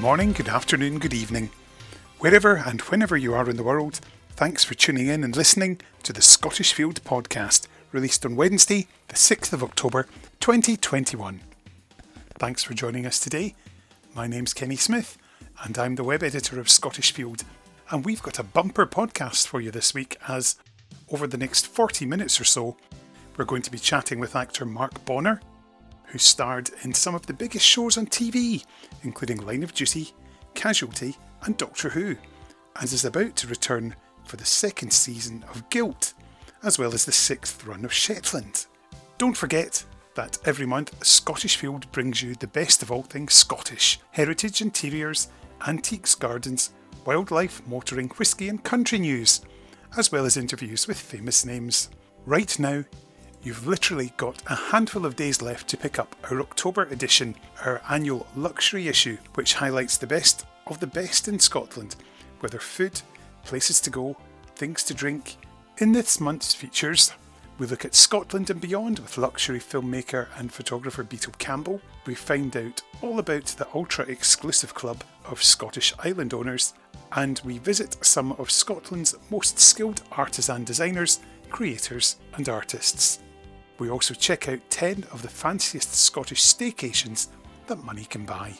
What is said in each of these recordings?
morning, good afternoon, good evening. Wherever and whenever you are in the world, thanks for tuning in and listening to the Scottish Field podcast, released on Wednesday, the 6th of October 2021. Thanks for joining us today. My name's Kenny Smith, and I'm the web editor of Scottish Field. And we've got a bumper podcast for you this week as, over the next 40 minutes or so, we're going to be chatting with actor Mark Bonnar, who starred in some of the biggest shows on TV, including Line of Duty, Casualty, and Doctor Who, and is about to return for the second season of Guilt, as well as the sixth run of Shetland. Don't forget that every month Scottish Field brings you the best of all things Scottish heritage interiors, antiques gardens, wildlife, motoring, whisky, and country news, as well as interviews with famous names. Right now, You've literally got a handful of days left to pick up our October edition, our annual luxury issue, which highlights the best of the best in Scotland, whether food, places to go, things to drink. In this month's features, we look at Scotland and beyond with luxury filmmaker and photographer Beetle Campbell. We find out all about the ultra exclusive club of Scottish island owners, and we visit some of Scotland's most skilled artisan designers, creators, and artists. We also check out 10 of the fanciest Scottish staycations that money can buy.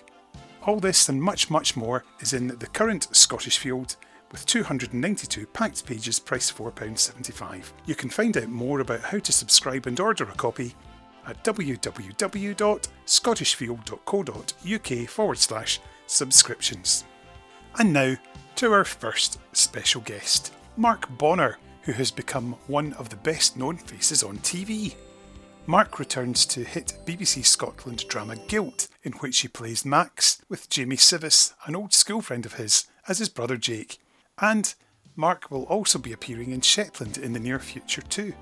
All this and much, much more is in the current Scottish Field with 292 packed pages priced £4.75. You can find out more about how to subscribe and order a copy at www.scottishfield.co.uk forward slash subscriptions. And now to our first special guest, Mark Bonnar, who has become one of the best known faces on TV. Mark returns to hit BBC Scotland drama Guilt, in which he plays Max with Jamie Sives, an old school friend of his, as his brother Jake. And Mark will also be appearing in Shetland in the near future too.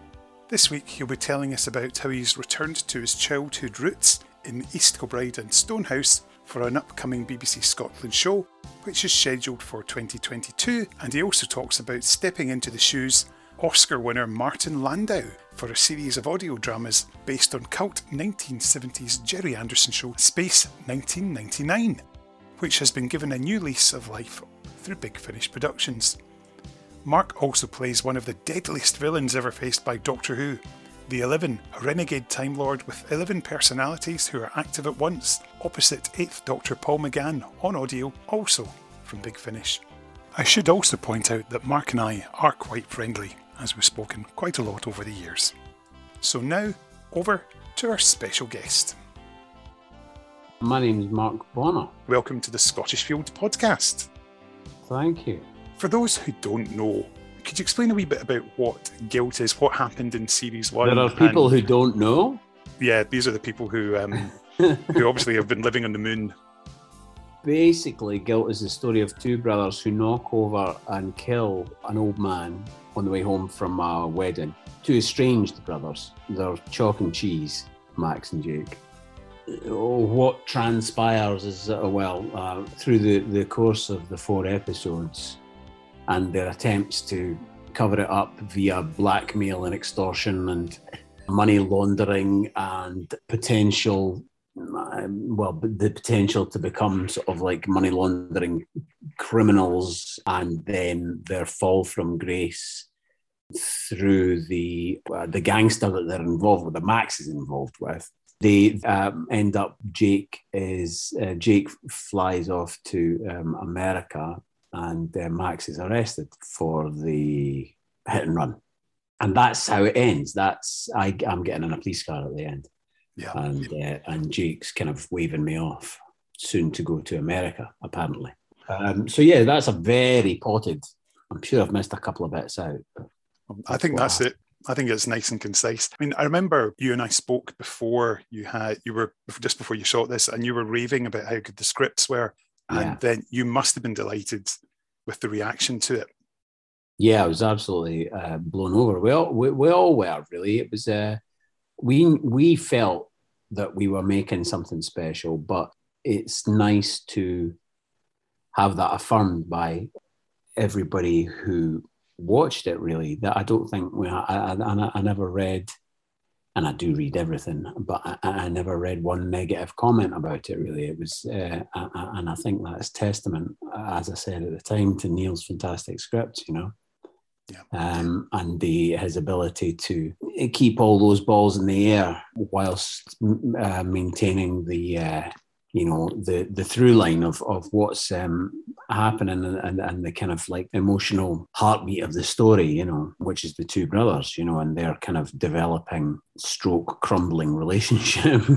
This week he'll be telling us about how he's returned to his childhood roots in East Kilbride and Stonehouse for an upcoming BBC Scotland show, which is scheduled for 2022, and he also talks about stepping into the shoes Oscar winner Martin Landau for a series of audio dramas based on cult 1970s Gerry Anderson show Space 1999, which has been given a new lease of life through Big Finish Productions. Mark also plays one of the deadliest villains ever faced by Doctor Who, the Eleven, a renegade Time Lord with 11 personalities who are active at once, opposite 8th Doctor Paul McGann on audio, also from Big Finish. I should also point out that Mark and I are quite friendly as we've spoken quite a lot over the years. So now, over to our special guest. My name is Mark Bonnar. Welcome to the Scottish Field podcast. Thank you. For those who don't know, could you explain a wee bit about what guilt is, what happened in series one? There are people and, who don't know. Yeah, these are the people who um, who obviously have been living on the moon. Basically, guilt is the story of two brothers who knock over and kill an old man on the way home from a wedding. Two estranged brothers. They're chalk and cheese, Max and Jake. What transpires is, uh, well, uh, through the, the course of the four episodes and their attempts to cover it up via blackmail and extortion and money laundering and potential well, the potential to become sort of like money laundering criminals and then their fall from grace through the uh, the gangster that they're involved with, the Max is involved with. They um, end up. Jake is uh, Jake flies off to um, America, and uh, Max is arrested for the hit and run, and that's how it ends. That's I, I'm getting in a police car at the end. Yeah. And uh, and Jake's kind of waving me off, soon to go to America, apparently. Um, so yeah, that's a very potted. I'm sure I've missed a couple of bits out. I think that's it. I think it's nice and concise. I mean, I remember you and I spoke before you had you were just before you shot this, and you were raving about how good the scripts were, and yeah. then you must have been delighted with the reaction to it. Yeah, I was absolutely uh, blown over. We all we, we all were really. It was uh, we we felt that we were making something special, but it's nice to have that affirmed by everybody who watched it. Really, that I don't think we. I, I, I never read and I do read everything, but I, I, never read one negative comment about it. Really, it was, uh, and I think that's testament, as I said at the time, to Neil's fantastic scripts. You know, yeah. Um, and the his ability to keep all those balls in the air whilst uh, maintaining the uh, you know the the through line of of what's um, happening and, and, and the kind of like emotional heartbeat of the story you know which is the two brothers you know and their kind of developing stroke crumbling relationship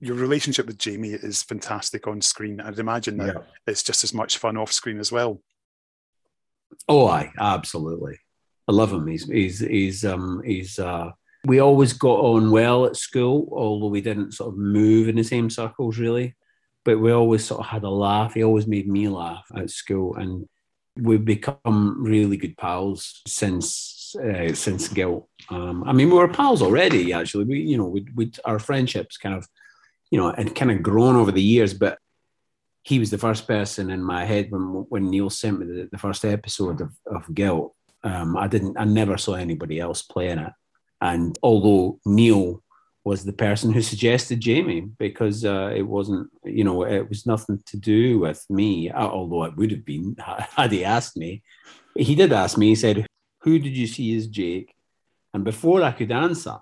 your relationship with jamie is fantastic on screen i'd imagine that yeah. it's just as much fun off screen as well Oh, I absolutely. I love him. He's he's he's um he's uh we always got on well at school, although we didn't sort of move in the same circles really. But we always sort of had a laugh. He always made me laugh at school, and we've become really good pals since uh, since Guilt. Um, I mean, we were pals already. Actually, we you know we we our friendships kind of you know and kind of grown over the years, but he was the first person in my head when when Neil sent me the, the first episode of, of Guilt. Um, I didn't, I never saw anybody else playing it. And although Neil was the person who suggested Jamie, because uh, it wasn't, you know, it was nothing to do with me, uh, although it would have been had he asked me. He did ask me, he said, Who did you see as Jake? And before I could answer,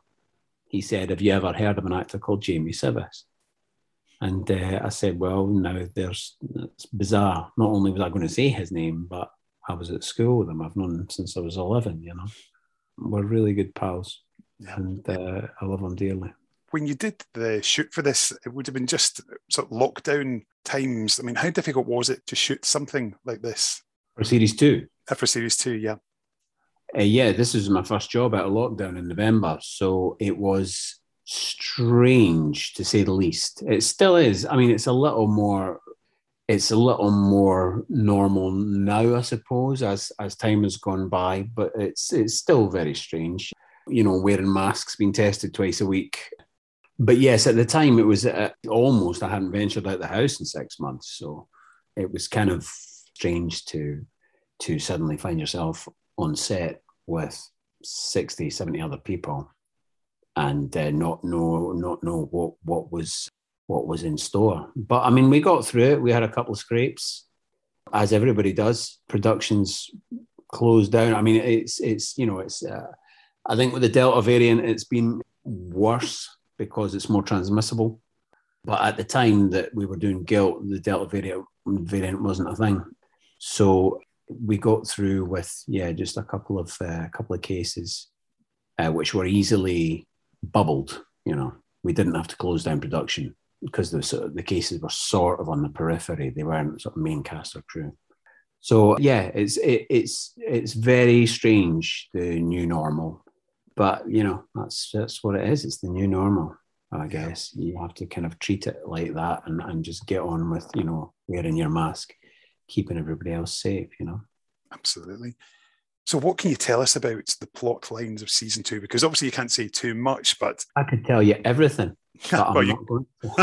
he said, Have you ever heard of an actor called Jamie Sives? And uh, I said, well, now there's, it's bizarre. Not only was I going to say his name, but I was at school with him. I've known him since I was 11, you know. We're really good pals. Yeah. And uh, I love him dearly. When you did the shoot for this, it would have been just sort of lockdown times. I mean, how difficult was it to shoot something like this? For series two? Uh, for series two, yeah. Uh, yeah, this is my first job out of lockdown in November. So it was strange to say the least. It still is. I mean, it's a little more. It's a little more normal now, I suppose, as as time has gone by. But it's it's still very strange. You know, wearing masks, being tested twice a week. But yes, at the time it was uh, almost I hadn't ventured out the house in six months, so it was kind of strange to to suddenly find yourself on set with 60, 70 other people and uh, not know not know what what was what was in store. But I mean, we got through it. We had a couple of scrapes, as everybody does. Productions closed down. I mean, it's it's you know it's. Uh, I think with the Delta variant, it's been worse because it's more transmissible. But at the time that we were doing Guilt, the Delta variant variant wasn't a thing. So we got through with yeah, just a couple of a uh, couple of cases, uh, which were easily bubbled. You know, we didn't have to close down production because the sort of, the cases were sort of on the periphery. They weren't sort of main cast or crew. So yeah, it's it, it's it's very strange the new normal, but you know that's that's what it is. It's the new normal. I guess you have to kind of treat it like that and, and just get on with you know wearing your mask, keeping everybody else safe. You know. Absolutely. So, what can you tell us about the plot lines of season two? Because obviously you can't say too much, but I can tell you everything. well, you...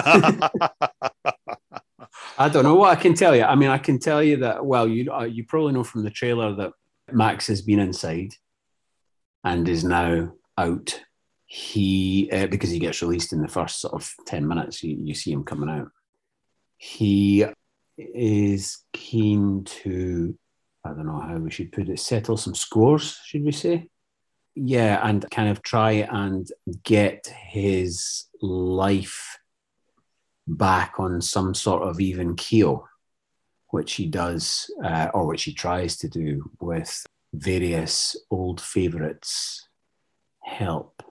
I don't know what I can tell you. I mean, I can tell you that. Well, you uh, you probably know from the trailer that Max has been inside and is now out. He uh, because he gets released in the first sort of ten minutes. You, you see him coming out. He is keen to I don't know how we should put it, settle some scores, should we say? Yeah, and kind of try and get his life back on some sort of even keel, which he does, uh, or which he tries to do with various old favourites help.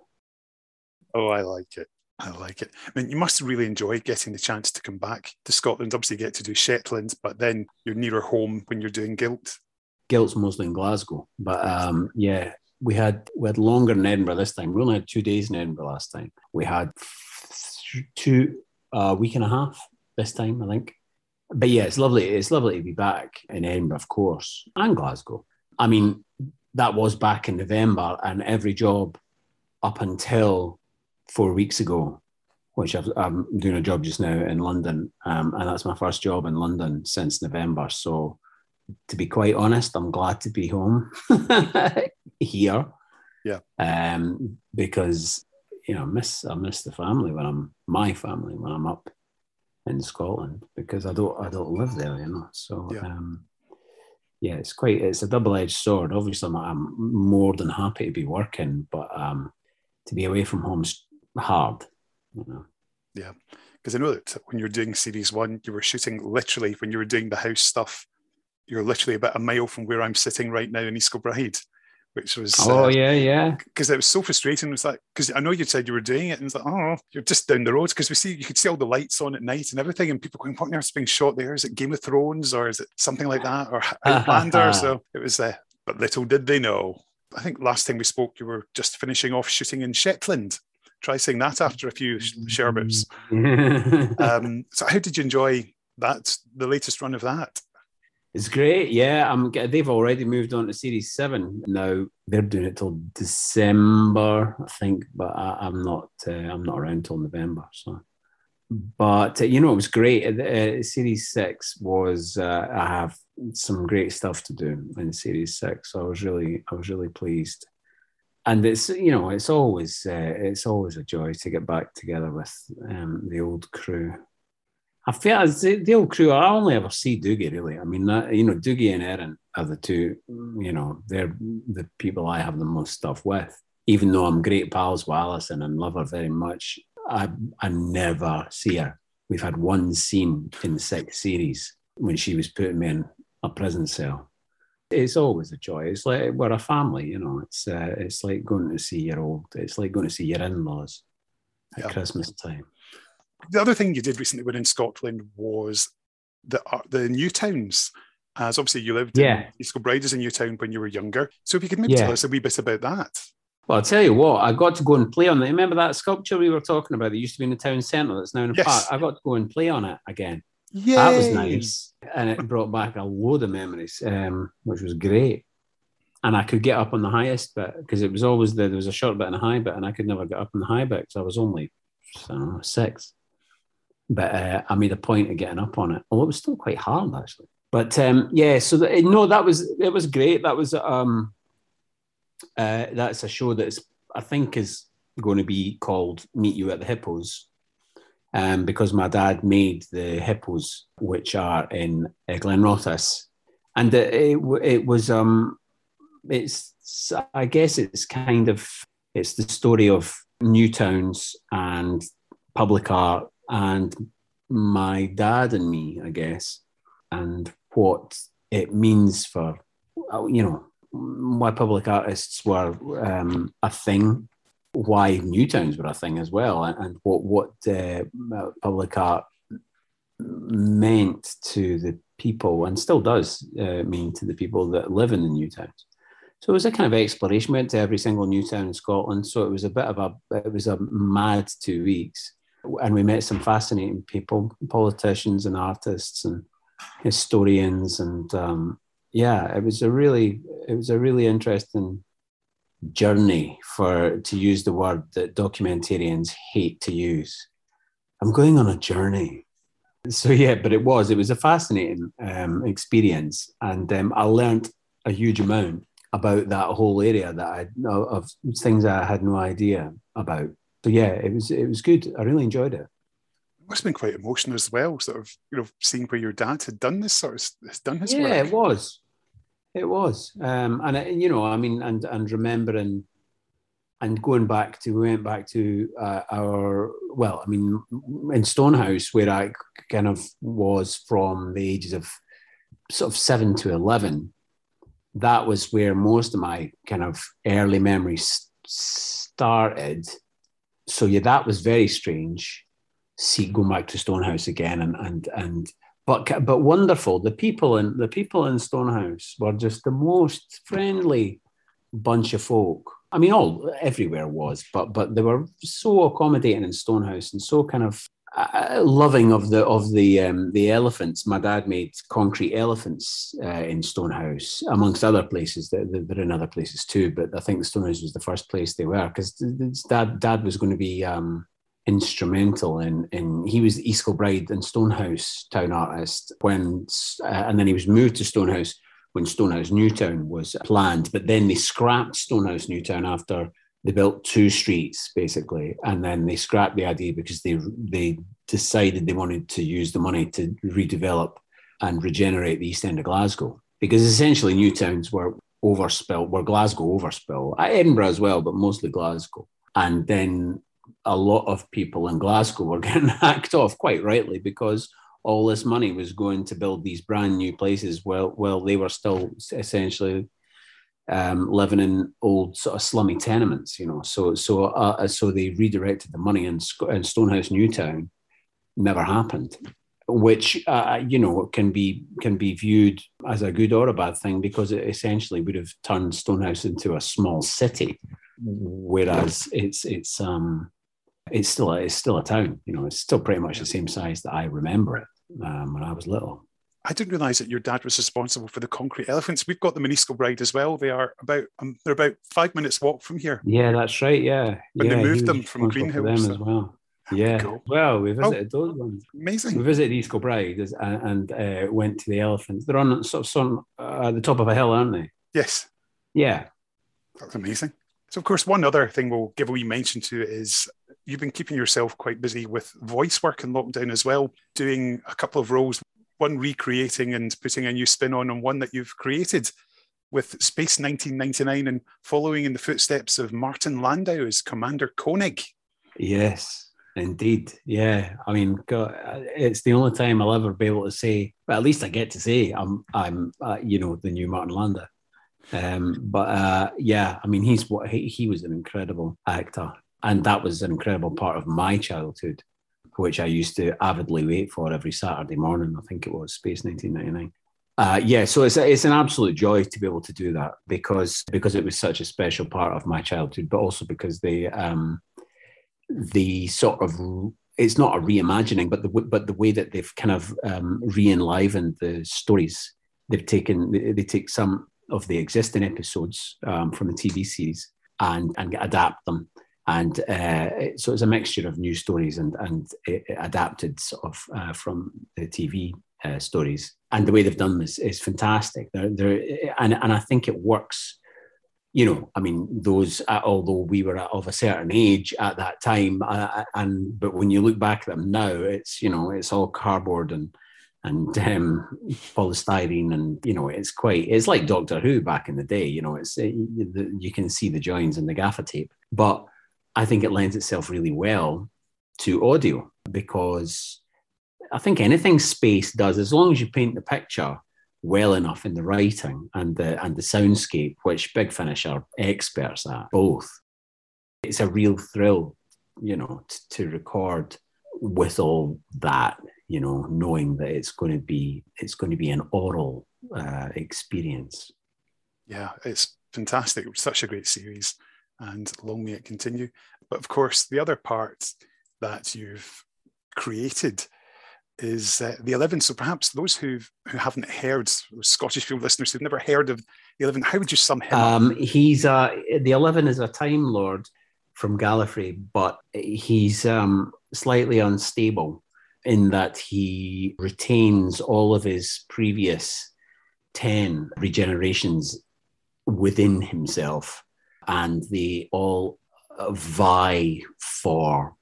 Oh, I like it. I like it. I mean, you must really enjoy getting the chance to come back to Scotland. Obviously, you get to do Shetland, but then you're nearer home when you're doing Guilt. Guilt's mostly in Glasgow, but um, yeah, we had we had longer in Edinburgh this time. We only had two days in Edinburgh last time. We had two a uh, week and a half this time, I think. But yeah, it's lovely. It's lovely to be back in Edinburgh, of course, and Glasgow. I mean, that was back in November, and every job up until four weeks ago, which i am doing a job just now in London, um, and that's my first job in London since November. So to be quite honest, I'm glad to be home here. Yeah. Um, because you know, I miss I miss the family when I'm my family when I'm up in Scotland because I don't I don't live there, you know. So Yeah. um, yeah, it's quite it's a double edged sword. Obviously, I'm, I'm more than happy to be working, but um, to be away from home's hard. You know. Yeah, because I know that when you're doing series one, you were shooting literally when you were doing the house stuff. You're literally about a mile from where I'm sitting right now in East Kilbride, which was Oh uh, yeah, yeah. because it was so frustrating. It was like because I know you said you were doing it, and it's like, oh, you're just down the road because we see you could see all the lights on at night and everything, and people going, "What on earth's being shot there? Is it Game of Thrones or is it something like that or Outlander?" so it was, uh, but little did they know. I think last time we spoke, you were just finishing off shooting in Shetland. Try saying that after a few sh- sherbets. Um, so, how did you enjoy that? The latest run of that? It's great, yeah. I'm. They've already moved on to Series Seven now. They're doing it till December, I think, but I, I'm not. Uh, I'm not around till November. So, but uh, you know, it was great. Uh, uh, series Six was. Uh, I have some great stuff to do in Series Six. So I was really, I was really pleased. And it's you know, it's always, uh, it's always a joy to get back together with um, the old crew. I feel as the, the old crew. I only ever see Dougie really. I mean, that, you know, Dougie and Erin are the two. You know, they're the people I have the most stuff with. Even though I'm great pals with Alison and love her very much, I I never see her. We've had one scene in the sixth series when she was putting me in a prison cell. It's always a joy. It's like we're a family, you know. It's uh, it's like going to see your old. It's like going to see your in-laws at Yeah. Christmas time. The other thing you did recently when in Scotland was the uh, the new towns. As obviously you lived Yeah. in East Kilbride as a new town when you were younger. So if you could maybe Yeah. tell us a wee bit about that. Well, I'll tell you what, I got to go and play on it. Remember that sculpture we were talking about that used to be in the town centre that's now in a Yes. park? I got to go and play on it again. Yeah, That was nice. And it brought back a load of memories, um, which was great. And I could get up on the highest bit because it was always the, there was a short bit and a high bit, and I could never get up on the high bit because I was only I know, six. But uh, I made a point of getting up on it. Well, it was still quite hard actually. But um, yeah, so no, that was it was great. That was um, uh, that's a show that's I think is going to be called Meet You at the Hippos, um, because my dad made the hippos, which are in uh, Glenrothes, and it, it, it was um, it's I guess it's kind of it's the story of new towns and public art and my dad and me, I guess, and what it means for you know why public artists were um, a thing, why new towns were a thing as well, and, what what uh, public art meant to the people and still does uh, mean to the people that live in the new towns. So it was a kind of exploration. We went to every single new town in Scotland. So it was a bit of a it was a mad two weeks, and we met some fascinating people, politicians and artists and historians, and um, yeah, it was a really it was a really interesting journey for to use the word that documentarians hate to use. I'm going on a journey. So yeah, but it was it was a fascinating um, experience, and um, I learned a huge amount about that whole area that I of things I had no idea about. So yeah, it was it was good. I really enjoyed it. It must have been quite emotional as well, sort of, you know, seeing where your dad had done this sort of has done his yeah, work. it was. It was, um, and it, you know, I mean, and and remembering and going back to we went back to uh, our well, I mean, in Stonehouse where I kind of was from the ages of sort of seven to eleven. That was where most of my kind of early memories started. So yeah, that was very strange. See, going back to Stonehouse again, and and and but but wonderful. The people in the people in Stonehouse were just the most friendly bunch of folk. I mean, all everywhere was, but but they were so accommodating in Stonehouse and so kind of uh, loving of the of the um, the elephants. My dad made concrete elephants uh, in Stonehouse, amongst other places. They're, they're in other places too, but I think Stonehouse was the first place they were because dad dad was going to be. Um, instrumental in in he was the East Kilbride and Stonehouse town artist when uh, and then he was moved to Stonehouse when Stonehouse Newtown was planned, but then they scrapped Stonehouse Newtown after they built two streets basically, and then they scrapped the idea because they they decided they wanted to use the money to redevelop and regenerate the East End of Glasgow because essentially new towns were overspill, were Glasgow overspill, Edinburgh as well, but mostly Glasgow. And then a lot of people in Glasgow were getting hacked off quite rightly because all this money was going to build these brand new places while, while they were still essentially um, living in old sort of slummy tenements, you know. So so uh, so they redirected the money, and, and Stonehouse Newtown never happened which uh, you know can be can be viewed as a good or a bad thing because it essentially would have turned Stonehouse into a small city, whereas it's it's um it's still a, it's still a town. You know, it's still pretty much the same size that I remember it um, when I was little. I didn't realise that your dad was responsible for the concrete elephants. We've got the Monisco Bride as well. They are about um, they're about five minutes walk from here. Yeah, that's right. Yeah, when yeah, they moved them from Greenhill as well. Yeah. Cool. Well, we oh, visited oh, those ones. Amazing. We visited East Kilbride and, and uh, went to the elephants. They're on sort of some, uh, at the top of a hill, aren't they? Yes. Yeah. That's amazing. So, of course, one other thing we'll give a wee mention to is you've been keeping yourself quite busy with voice work in lockdown as well, doing a couple of roles, one recreating and putting a new spin on, and one that you've created with Space 1999 and following in the footsteps of Martin Landau as Commander Koenig. Yes. Indeed, yeah. I mean, God, it's the only time I'll ever be able to say. But at least I get to say I'm, I'm, uh, you know, the new Martin Landau. Um, but uh, yeah, I mean, he's what he, he was an incredible actor, and that was an incredible part of my childhood, which I used to avidly wait for every Saturday morning. I think it was Space 1999. Uh, yeah, so it's a, it's an absolute joy to be able to do that because because it was such a special part of my childhood, but also because they um, the sort of it's not a reimagining, but the but the way that they've kind of um, re-enlivened the stories. They've taken they take some of the existing episodes um, from the TV series and and adapt them. And uh, so it's a mixture of new stories and and adapted sort of uh, from the TV uh, stories. And the way they've done this is fantastic. They're, they're, and and I think it works you know, I mean, those, uh, although we were of a certain age at that time, uh, and but when you look back at them now, it's, you know, it's all cardboard and, and um, polystyrene, and you know, it's quite, it's like Doctor Who back in the day, you know, it's, it, you can see the joins and the gaffer tape, but I think it lends itself really well to audio because I think anything space does, as long as you paint the picture, well enough in the writing and the and the soundscape, which Big Finish are experts at both. It's a real thrill, you know, t- to record with all that, you know, knowing that it's going to be it's going to be an oral uh, experience. Yeah, it's fantastic. Such a great series, and long may it continue. But of course, the other part that you've created is uh, the 11. So perhaps those who who haven't heard, Scottish Field listeners who've never heard of the 11, how would you sum him um, up? He's a, the 11 is a Time Lord from Gallifrey, but he's um, slightly unstable in that he retains all of his previous 10 regenerations within himself, and they all vie for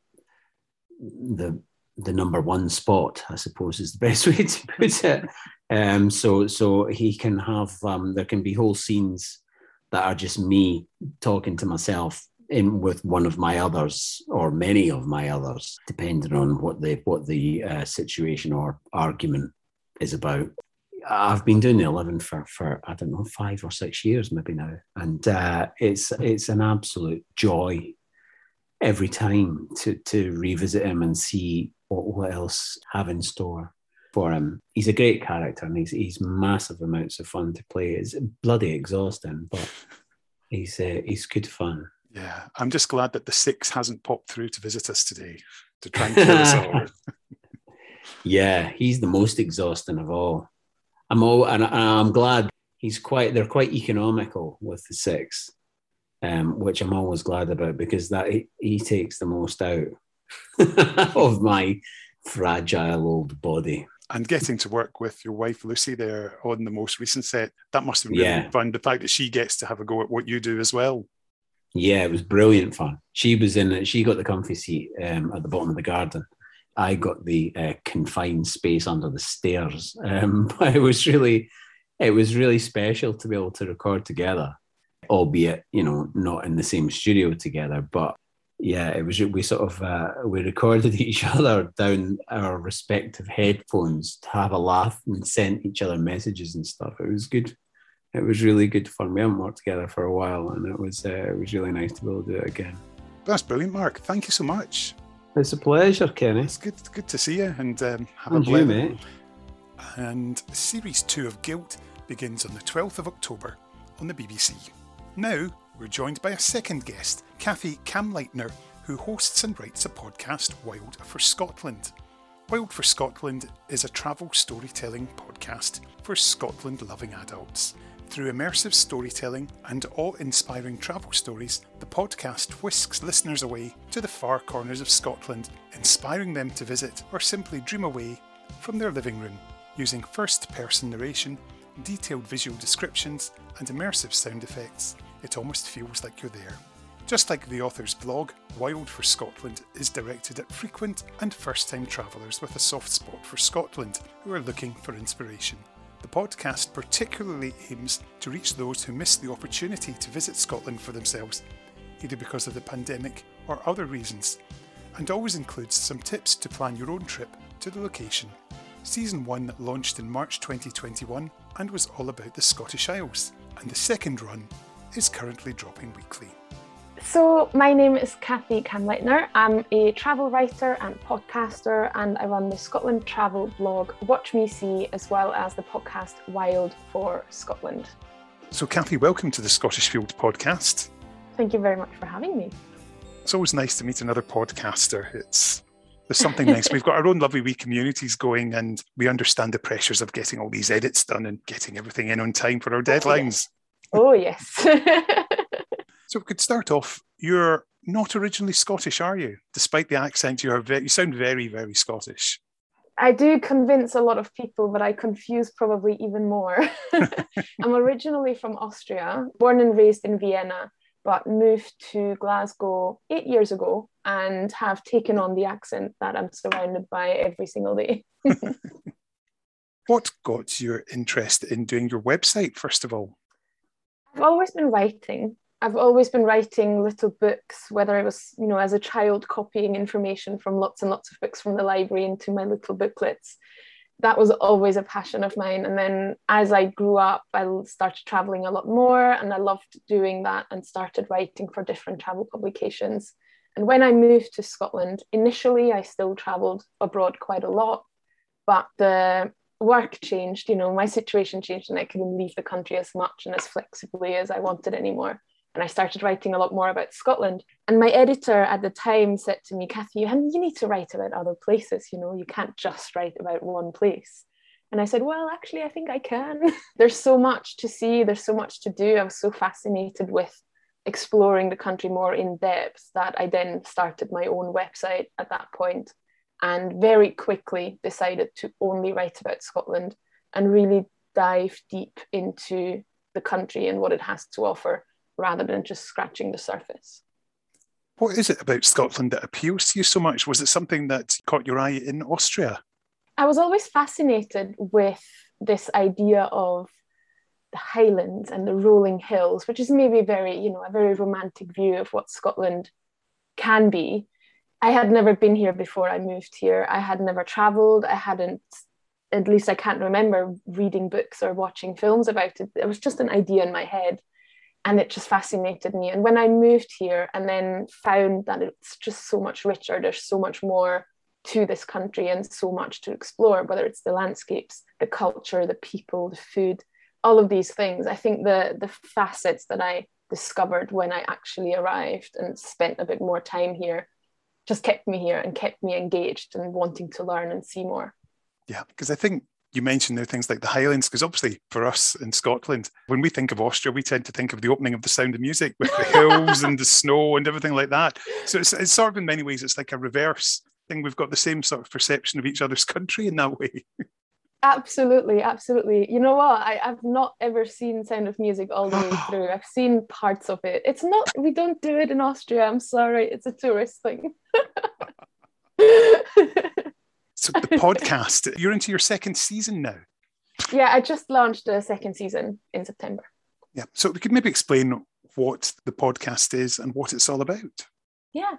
the the number one spot, I suppose is the best way to put it. Um, so so he can have um, there can be whole scenes that are just me talking to myself in with one of my others or many of my others, depending on what the what the uh, situation or argument is about. I've been doing the eleven for for I don't know five or six years maybe now, and uh, it's it's an absolute joy every time to to revisit him and see what, what else have in store for him. He's a great character and he's, he's massive amounts of fun to play. It's bloody exhausting, but he's uh, he's good fun. Yeah, I'm just glad that the six hasn't popped through to visit us today to try and kill us all. yeah, he's the most exhausting of all. I'm all, and I'm glad he's quite. They're quite economical with the six, um, which I'm always glad about because that he, he takes the most out of my fragile old body. And getting to work with your wife Lucy there on the most recent set, that must have been Yeah. really fun. The fact that she gets to have a go at what you do as well. Yeah, it was brilliant fun. She was in it. She got the comfy seat um, at the bottom of the garden. I got the uh, confined space under the stairs. Um, but it was really, it was really special to be able to record together, albeit you know not in the same studio together. But yeah, it was. We sort of uh, we recorded each other down our respective headphones to have a laugh and sent each other messages and stuff. It was good it was really good fun. We haven't worked together for a while, and it was uh, it was really nice to be able to do it again. That's brilliant, Mark. Thank you so much. It's a pleasure, Kenny. It's good, good to see you and um, have And a you, mate. And series two of Guilt begins on the 12th of October on the BBC. Now we're joined by a second guest, Kathi Kamleitner, who hosts and writes a podcast, Wild for Scotland. Wild for Scotland is a travel storytelling podcast for Scotland loving adults. Through immersive storytelling and awe inspiring travel stories, the podcast whisks listeners away to the far corners of Scotland, inspiring them to visit or simply dream away from their living room. Using first person narration, detailed visual descriptions, and immersive sound effects, it almost feels like you're there. Just like the author's blog, Wild for Scotland is directed at frequent and first time travellers with a soft spot for Scotland who are looking for inspiration. The podcast particularly aims to reach those who miss the opportunity to visit Scotland for themselves, either because of the pandemic or other reasons, and always includes some tips to plan your own trip to the location. Season 1 launched in March 2021 and was all about the Scottish Isles, and the second run is currently dropping weekly. So, my name is Kathi Kamleitner. I'm a travel writer and podcaster, and I run the Scotland travel blog Watch Me See, as well as the podcast Wild for Scotland. So, Kathy, welcome to the Scottish Field podcast. Thank you very much for having me. It's always nice to meet another podcaster. It's there's something nice. We've got our own lovely wee communities going, and we understand the pressures of getting all these edits done and getting everything in on time for our oh, deadlines. Oh, yes. So we could start off. You're not originally Scottish, are you? Despite the accent, you are. Very, you sound very, very Scottish. I do convince a lot of people, but I confuse probably even more. I'm originally from Austria, born and raised in Vienna, but moved to Glasgow eight years ago and have taken on the accent that I'm surrounded by every single day. What got your interest in doing your website, first of all? I've always been writing. I've always been writing little books, whether it was, you know, as a child copying information from lots and lots of books from the library into my little booklets. That was always a passion of mine. And then as I grew up, I started traveling a lot more and I loved doing that and started writing for different travel publications. And when I moved to Scotland, initially I still traveled abroad quite a lot, but the work changed, you know, my situation changed and I couldn't leave the country as much and as flexibly as I wanted anymore. And I started writing a lot more about Scotland. And my editor at the time said to me, Kathy, you, you need to write about other places, you know, you can't just write about one place. And I said, well, actually, I think I can. there's so much to see, there's so much to do. I was so fascinated with exploring the country more in depth that I then started my own website at that point and very quickly decided to only write about Scotland and really dive deep into the country and what it has to offer rather than just scratching the surface. What is it about Scotland that appeals to you so much? Was it something that caught your eye in Austria? I was always fascinated with this idea of the Highlands and the rolling hills, which is maybe very, you know, a very romantic view of what Scotland can be. I had never been here before I moved here. I had never traveled. I hadn't, at least I can't remember reading books or watching films about it. It was just an idea in my head and it just fascinated me. And when I moved here and then found that it's just so much richer, there's so much more to this country and so much to explore, whether it's the landscapes, the culture, the people, the food, all of these things. I think the the facets that I discovered when I actually arrived and spent a bit more time here just kept me here and kept me engaged and wanting to learn and see more. Yeah, because I think you mentioned there things like the Highlands, because obviously for us in Scotland, when we think of Austria, we tend to think of the opening of the Sound of Music with the hills and the snow and everything like that. So it's, it's sort of in many ways, it's like a reverse thing. we've got the same sort of perception of each other's country in that way. Absolutely, absolutely. You know what? I, I've not ever seen Sound of Music all the way through. I've seen parts of it. It's not, we don't do it in Austria. I'm sorry. It's a tourist thing. so, the podcast, you're into your second season now. Yeah, I just launched a second season in September. Yeah. So, we could maybe explain what the podcast is and what it's all about. Yeah.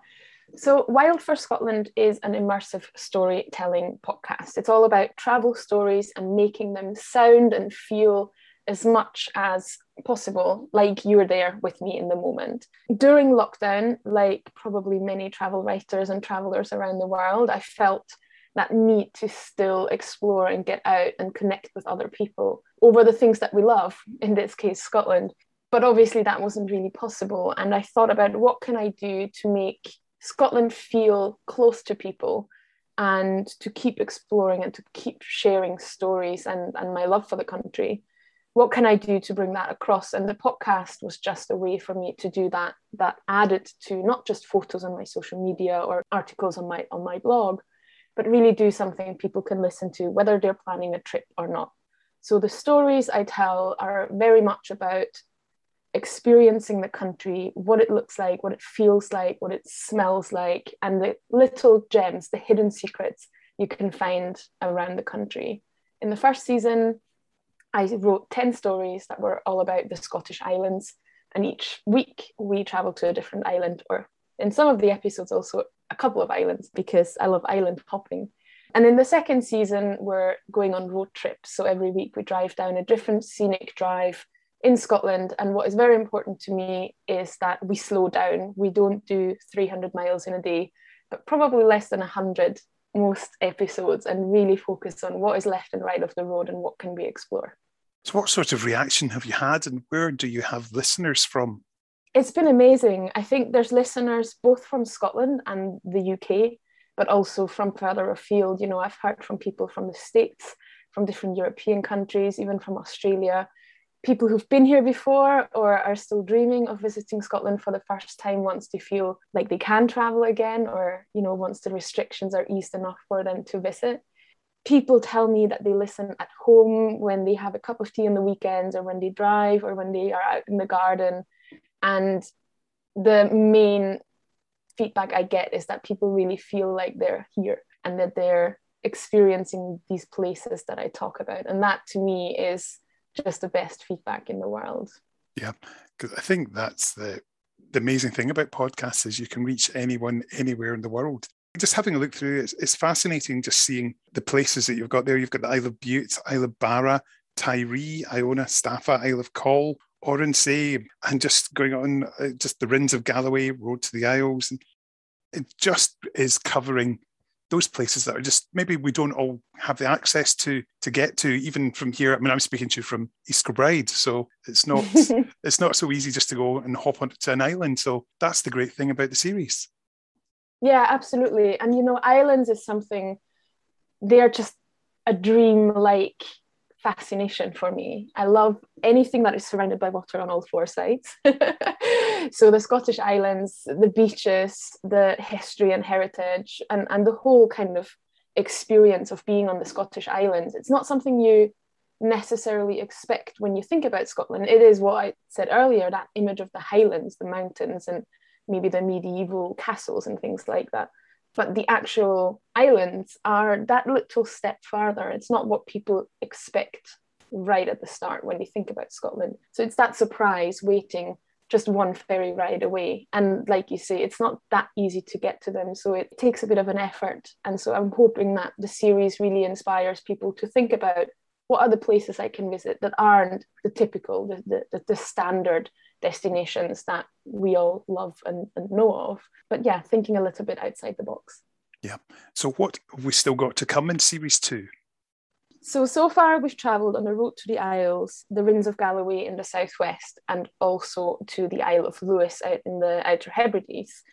So, Wild for Scotland is an immersive storytelling podcast. It's all about travel stories and making them sound and feel as much as possible like you're there with me in the moment. During lockdown, like probably many travel writers and travelers around the world, I felt that need to still explore and get out and connect with other people over the things that we love, in this case, Scotland. But obviously, that wasn't really possible. And I thought about what can I do to make Scotland feel close to people and to keep exploring and to keep sharing stories and, and my love for the country. What can I do to bring that across? And the podcast was just a way for me to do that, that added to not just photos on my social media or articles on my on my blog, but really do something people can listen to, whether they're planning a trip or not. So the stories I tell are very much about experiencing the country, what it looks like, what it feels like, what it smells like, and the little gems, the hidden secrets you can find around the country. In the first season, I wrote 10 stories that were all about the Scottish Islands. And each week we travel to a different island, or in some of the episodes, also a couple of islands, because I love island hopping. And in the second season, we're going on road trips. So every week we drive down a different scenic drive in Scotland. And what is very important to me is that we slow down. We don't do 300 miles in a day, but probably less than 100 most episodes and really focus on what is left and right of the road and what can we explore. So, what sort of reaction have you had, and where do you have listeners from? It's been amazing. I think there's listeners both from Scotland and the UK, but also from further afield. You know, I've heard from people from the States, from different European countries, even from Australia people who've been here before or are still dreaming of visiting Scotland for the first time once they feel like they can travel again or you know once the restrictions are eased enough for them to visit people tell me that they listen at home when they have a cup of tea on the weekends or when they drive or when they are out in the garden and the main feedback i get is that people really feel like they're here and that they're experiencing these places that i talk about and that to me is just the best feedback in the world. Yeah, because I think that's the the amazing thing about podcasts is you can reach anyone anywhere in the world. Just having a look through it's, it's fascinating just seeing the places that you've got there. You've got the Isle of Bute, Isle of Barra, Tiree, Iona, Staffa, Isle of Coll, Oronsay, and just going on uh, just the Rins of Galloway, Road to the Isles. And it just is covering those places that are just maybe we don't all have the access to to get to even from here. I mean i'm speaking to you from east kilbride so it's not it's not so easy just to go and hop onto an island. So that's the great thing about the series. Yeah absolutely. And you know islands is something they're just a dream like fascination for me. I love anything that is surrounded by water on all four sides. so the Scottish Islands, the beaches, the history and heritage, and, and the whole kind of experience of being on the Scottish Islands. It's not something you necessarily expect when you think about Scotland. It is what I said earlier, that image of the Highlands, the mountains, and maybe the medieval castles and things like that but the actual islands are that little step farther. It's not what people expect right at the start when they think about Scotland. So it's that surprise waiting just one ferry ride away. And like you say, it's not that easy to get to them. So it takes a bit of an effort. And so I'm hoping that the series really inspires people to think about what the places I can visit that aren't the typical, the, the, the standard destinations that we all love and, and know of. But yeah, thinking a little bit outside the box. Yeah. So what have we still got to come in series two? So, so far we've travelled on the road to the Isles, the Rins of Galloway in the southwest, and also to the Isle of Lewis out in the Outer Hebrides.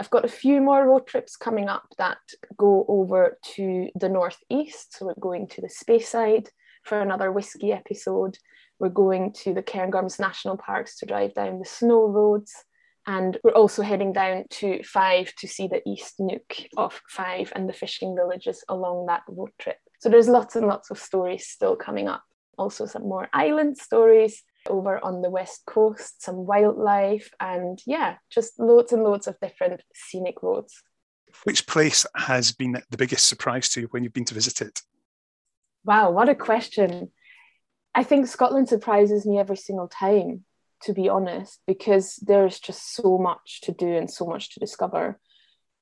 I've got a few more road trips coming up that go over to the northeast. So we're going to the Speyside for another whiskey episode. We're going to the Cairngorms National Parks to drive down the snow roads. And we're also heading down to Fife to see the East Neuk of Fife and the fishing villages along that road trip. So there's lots and lots of stories still coming up. Also, some more island stories over on the west coast, some wildlife, and yeah, just loads and loads of different scenic roads. Which place has been the biggest surprise to you when you've been to visit it? Wow, what a question. I think Scotland surprises me every single time, to be honest, because there's just so much to do and so much to discover.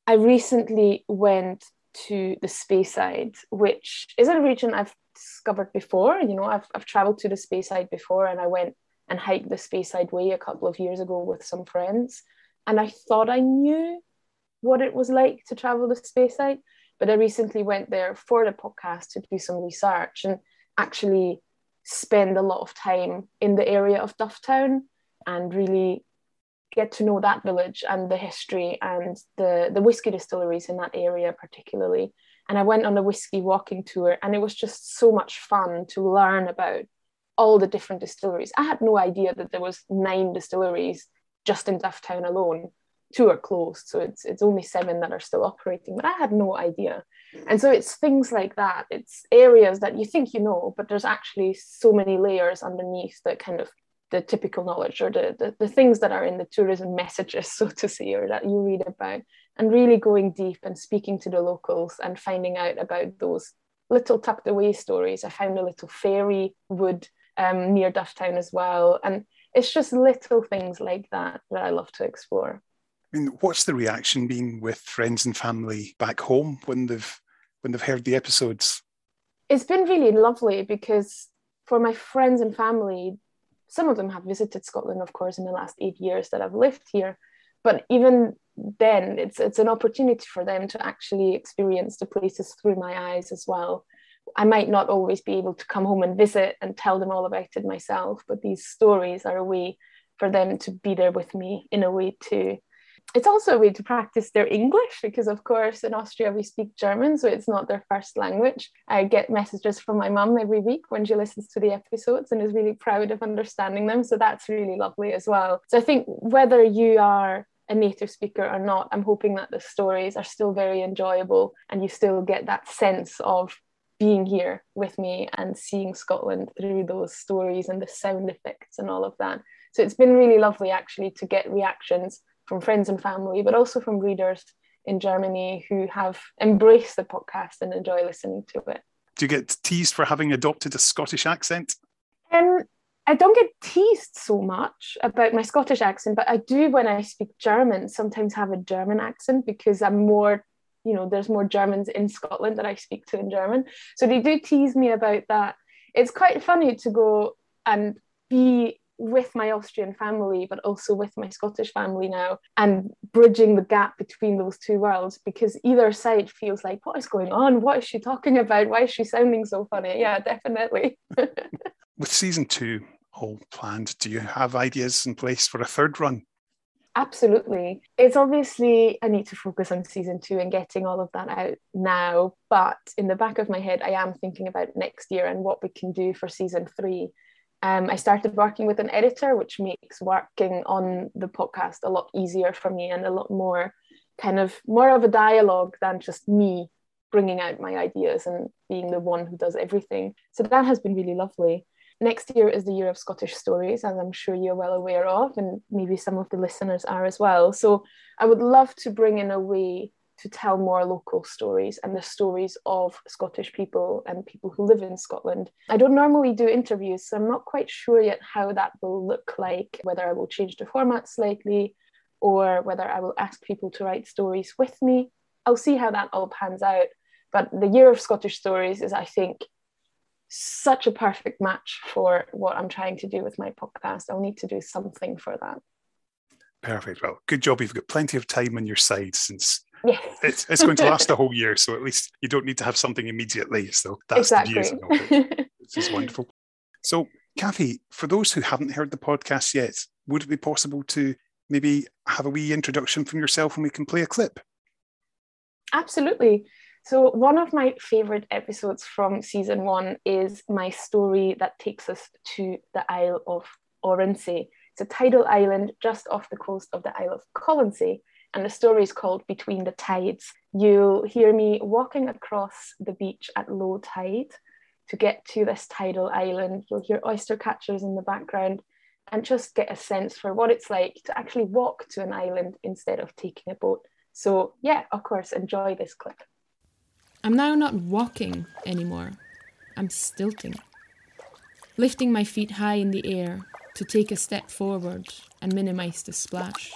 I recently went to the Speyside, which is a region I've discovered before. You know, I've, I've traveled to the Speyside before and I went and hiked the Speyside Way a couple of years ago with some friends. And I thought I knew what it was like to travel the Speyside, but I recently went there for the podcast to do some research and actually spend a lot of time in the area of Dufftown and really get to know that village and the history and the the whiskey distilleries in that area particularly. And i went on a whiskey walking tour and it was just so much fun to learn about all the different distilleries. I had no idea that there was nine distilleries just in dufftown alone two are closed so it's it's only seven that are still operating but i had no idea and so it's things like that it's areas that you think you know but there's actually so many layers underneath that kind of the typical knowledge or the, the, the things that are in the tourism messages, so to say, or that you read about, and really going deep and speaking to the locals and finding out about those little tucked away stories. I found a little fairy wood um, near Dufftown as well. And it's just little things like that that I love to explore. I mean, what's the reaction been with friends and family back home when they've when they've heard the episodes? It's been really lovely because for my friends and family, some of them have visited Scotland, of course, in the last eight years that I've lived here. But even then, it's it's an opportunity for them to actually experience the places through my eyes as well. I might not always be able to come home and visit and tell them all about it myself, but these stories are a way for them to be there with me in a way too it's also a way to practice their English because, of course, in Austria we speak German, so it's not their first language. I get messages from my mum every week when she listens to the episodes and is really proud of understanding them. So that's really lovely as well. So I think whether you are a native speaker or not, I'm hoping that the stories are still very enjoyable and you still get that sense of being here with me and seeing Scotland through those stories and the sound effects and all of that. So it's been really lovely actually to get reactions from friends and family, but also from readers in Germany who have embraced the podcast and enjoy listening to it. Do you get teased for having adopted a Scottish accent? Um, I don't get teased so much about my Scottish accent, but I do when I speak German sometimes have a German accent because I'm more, you know, there's more Germans in Scotland that I speak to in German. So they do tease me about that. It's quite funny to go and be with my Austrian family, but also with my Scottish family now, and bridging the gap between those two worlds because either side feels like, what is going on? What is she talking about? Why is she sounding so funny? Yeah, definitely. with season two all planned, do you have ideas in place for a third run? Absolutely. It's obviously I need to focus on season two and getting all of that out now. But in the back of my head, I am thinking about next year and what we can do for season three um, I started working with an editor, which makes working on the podcast a lot easier for me and a lot more kind of more of a dialogue than just me bringing out my ideas and being the one who does everything. So that has been really lovely. Next year is the year of Scottish stories, as I'm sure you're well aware of, and maybe some of the listeners are as well. So I would love to bring in a way to tell more local stories and the stories of Scottish people and people who live in Scotland. I don't normally do interviews, so I'm not quite sure yet how that will look like, whether I will change the format slightly or whether I will ask people to write stories with me. I'll see how that all pans out. But the Year of Scottish Stories is, I think, such a perfect match for what I'm trying to do with my podcast. I'll need to do something for that. Perfect. Well, good job. You've got plenty of time on your side since Yes. It's, it's going to last a whole year, so at least you don't need to have something immediately. So that's exactly. the beauty of it. This is wonderful. So, Kathi, for those who haven't heard the podcast yet, would it be possible to maybe have a wee introduction from yourself and we can play a clip? Absolutely. So, one of my favorite episodes from season one is my story that takes us to the Isle of Oronsay. It's It's a tidal island just off the coast of the Isle of Colonsay, and the story is called Between the Tides. You'll hear me walking across the beach at low tide to get to this tidal island. You'll hear oyster catchers in the background and just get a sense for what it's like to actually walk to an island instead of taking a boat. So, yeah, of course, enjoy this clip. I'm now not walking anymore, I'm stilting. Lifting my feet high in the air to take a step forward and minimize the splash.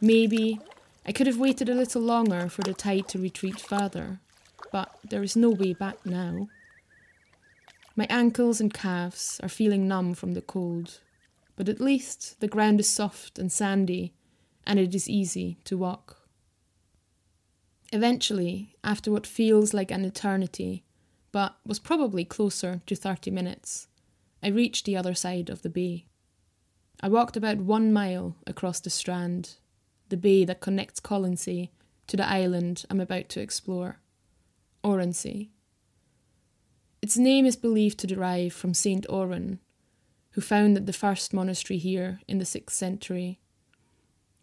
Maybe I could have waited a little longer for the tide to retreat further, but there is no way back now. My ankles and calves are feeling numb from the cold, but at least the ground is soft and sandy, and it is easy to walk. Eventually, after what feels like an eternity, but was probably closer to 30 minutes, I reached the other side of the bay. I walked about one mile across the strand, the bay that connects Colonsay to the island I'm about to explore, Oronsay. Its name is believed to derive from Saint Oran, who founded the first monastery here in the 6th century.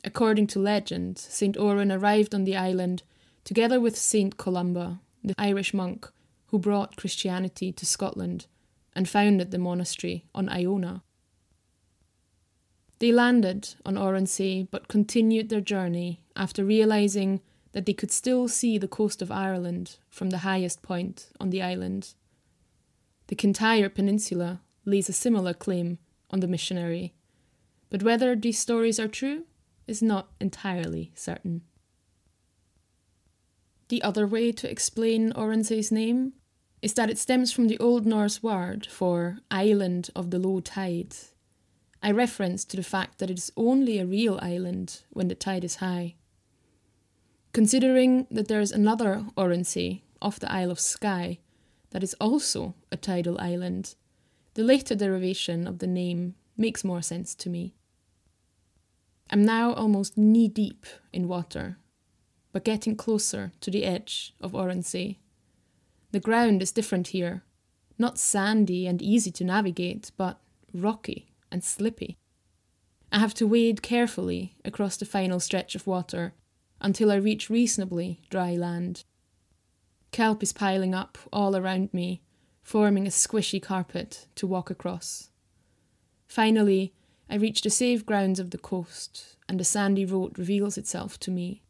According to legend, Saint Oran arrived on the island together with Saint Columba, the Irish monk who brought Christianity to Scotland and founded the monastery on Iona. They landed on Oronsay but continued their journey after realizing that they could still see the coast of Ireland from the highest point on the island. The Kintyre Peninsula lays a similar claim on the missionary, but whether these stories are true is not entirely certain. The other way to explain Oronsay's name is that it stems from the Old Norse word for island of the low tide, a reference to the fact that it is only a real island when the tide is high. Considering that there is another Oronsay off the Isle of Skye that is also a tidal island, the later derivation of the name makes more sense to me. I'm now almost knee deep in water, but getting closer to the edge of Oronsay. The ground is different here, not sandy and easy to navigate, but rocky and slippy. I have to wade carefully across the final stretch of water until I reach reasonably dry land. Kelp is piling up all around me, forming a squishy carpet to walk across. Finally, I reach the safe grounds of the coast, and the sandy road reveals itself to me.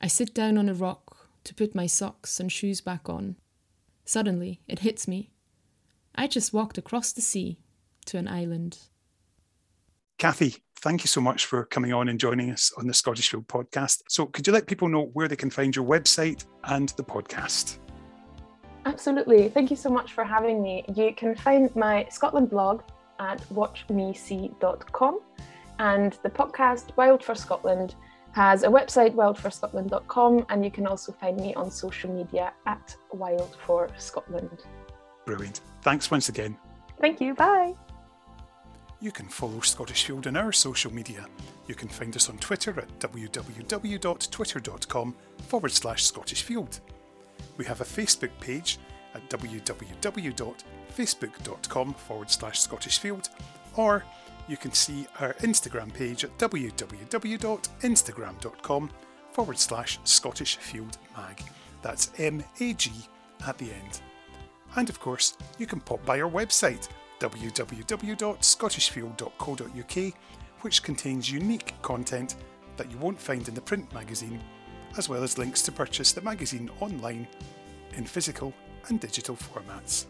I sit down on a rock to put my socks and shoes back on. Suddenly, it hits me. I just walked across the sea to an island. Kathi, thank you so much for coming on and joining us on the Scottish Field podcast. So, could you let people know where they can find your website and the podcast? Absolutely. Thank you so much for having me. You can find my Scotland blog at watchmesee.com and the podcast Wild for Scotland has a website, wildforscotland.com, and you can also find me on social media at Wild for Scotland. Brilliant. Thanks once again. Thank you. Bye. You can follow Scottish Field on our social media. You can find us on Twitter at www.twitter.com forward slash Scottish Field. We have a Facebook page at www.facebook.com forward slash Scottish Field, or you can see our Instagram page at www.instagram.com forward slash Scottish Field Mag. That's M A G at the end. And of course, you can pop by our website www.scottishfield.co.uk, which contains unique content that you won't find in the print magazine, as well as links to purchase the magazine online in physical and digital formats.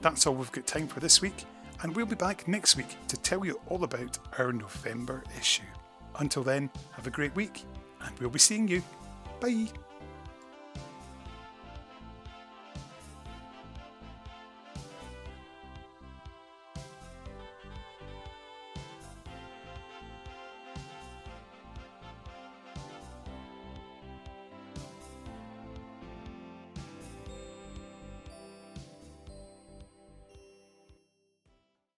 That's all we've got time for this week and we'll be back next week to tell you all about our November issue. Until then, have a great week, and we'll be seeing you. Bye.